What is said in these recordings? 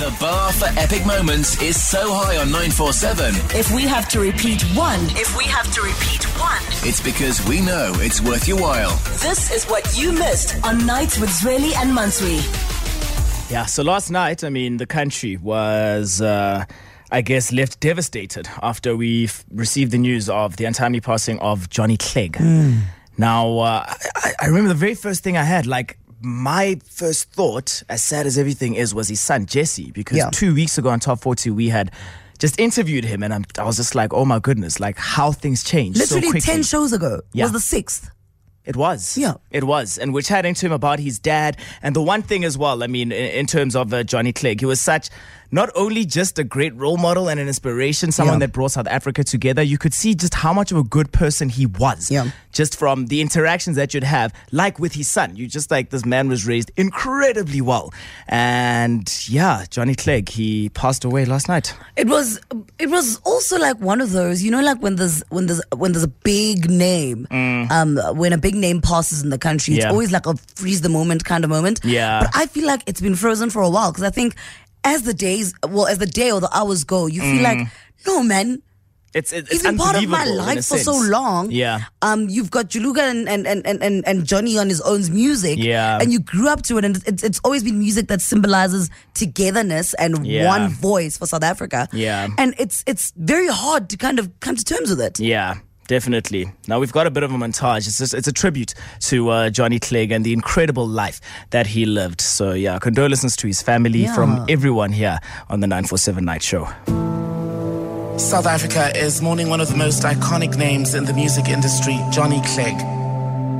The bar for epic moments is so high on 947. If we have to repeat one, if we have to repeat one, It's because we know it's worth your while. this is what you missed on Nights with Zweli and Mansui. Yeah, so last night, I mean, the country was, uh, I guess, left devastated after we received the news of the untimely passing of Johnny Clegg. Now, uh, I-, I remember the very first thing I had, like, my first thought, as sad as everything is, was his son, Jesse, because Yeah. two weeks ago on Top 40, we had just interviewed him, and I'm, I was just like, oh my goodness, like how things changed so Literally quickly. 10 shows ago Yeah. was the sixth. It was. Yeah. It was. And we're chatting to him about his dad. And the one thing as well, I mean, in, in terms of uh, Johnny Clegg, he was such not only just a great role model and an inspiration, someone Yeah. that brought South Africa together, you could see just how much of a good person he was. Yeah. Just from the interactions that you'd have, like with his son. You just like this man was raised incredibly well. And yeah, Johnny Clegg, he passed away last night. It was it was also like one of those, you know, like when there's when there's when there's a big name, um, when a big name passes in the country, it's Mm. Yeah. always like a freeze the moment kind of moment. Yeah. But I feel like it's been frozen for a while because I think as the days, well, as the day or the hours go, you feel like, no, man, It's, it's, he's Mm. been part of my unbelievable in a life for so long. Yeah. Um, you've got Juluka and, and, and, and, and, and Johnny on his own music. Yeah. And you grew up to it, and it's, it's always been music that symbolizes togetherness and Yeah. one voice for South Africa. Yeah. And it's it's very hard to kind of come to terms with it. Yeah, definitely. Now we've got a bit of a montage. It's just, it's a tribute to uh, Johnny Clegg and the incredible life that he lived. So yeah, condolences to his family Yeah. from everyone here on the 947 Night Show. South Africa is mourning one of the most iconic names in the music industry, Johnny Clegg.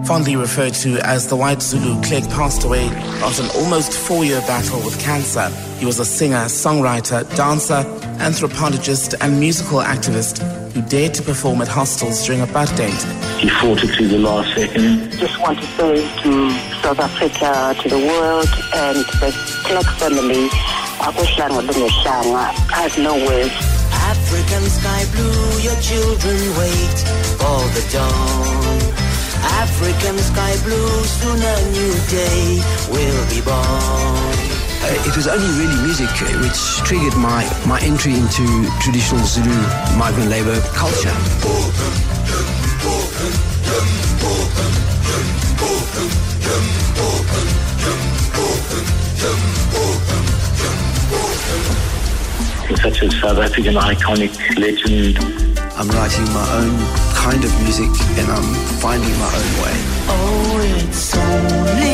Fondly referred to as the White Zulu, Clegg passed away after an almost four year battle with cancer. He was a singer, songwriter, dancer, anthropologist, and musical activist who dared to perform at hostels during apartheid. He fought it to the last second. just want to say to South Africa, to the world, and the Clegg family, akuhlanga lungehlanga, I have no words. African sky blue, your children wait for the dawn. African sky blue, soon a new day will be born. Uh, it was only really music uh, which triggered my, my entry into traditional Zulu migrant labor culture. Such a South African iconic legend. I'm writing my own kind of music and I'm finding my own way. Oh, it's only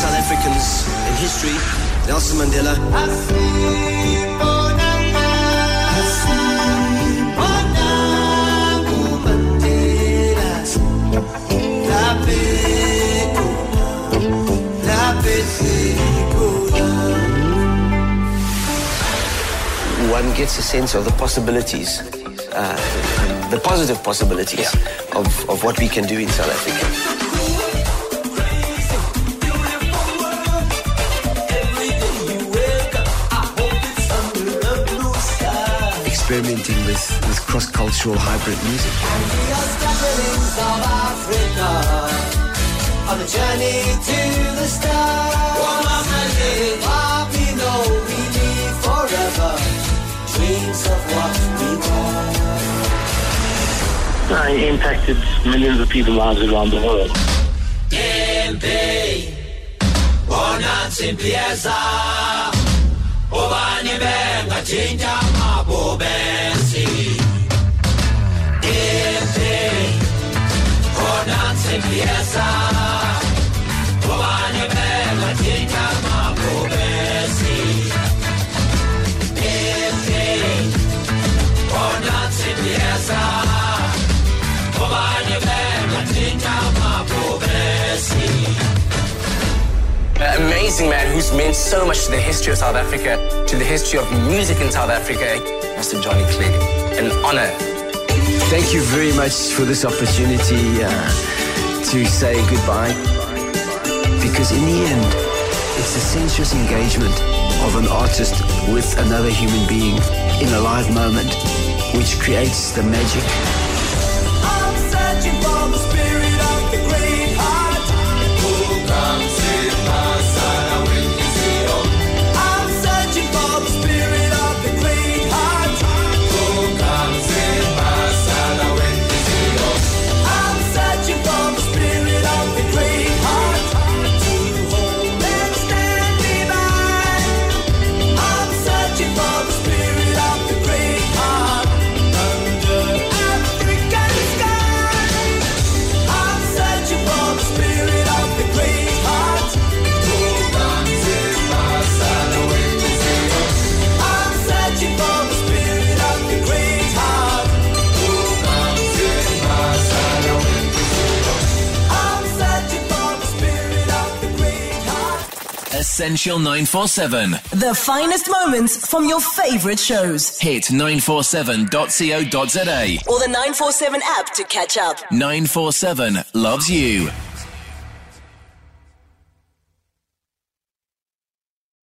South Africans in history, Nelson Mandela. One gets a sense of the possibilities, uh, the positive possibilities of, of what we can do in South Africa. Experimenting with, with cross-cultural hybrid music. On a journey to the stars. We know we live forever. Dreams of what we want. He impacted millions of people's lives around the world. Embe, bona simpieza obani bengatshintsha amabobensi diphe khona sendiyesa obani bengatshintsha amabobensi diphe khona sendiyesa obani bengatshintsha amabobensi an amazing man who's meant so much to the history of South Africa, to the history of music in South Africa, Mr. Johnny Clegg. An honor. Thank you very much for this opportunity uh, to say goodbye. Because in the end, it's the sensuous engagement of an artist with another human being in a live moment which creates the magic. Essential 947. The finest moments from your favorite shows. Hit 947.co.za. Or the 947 app to catch up. 947 loves you.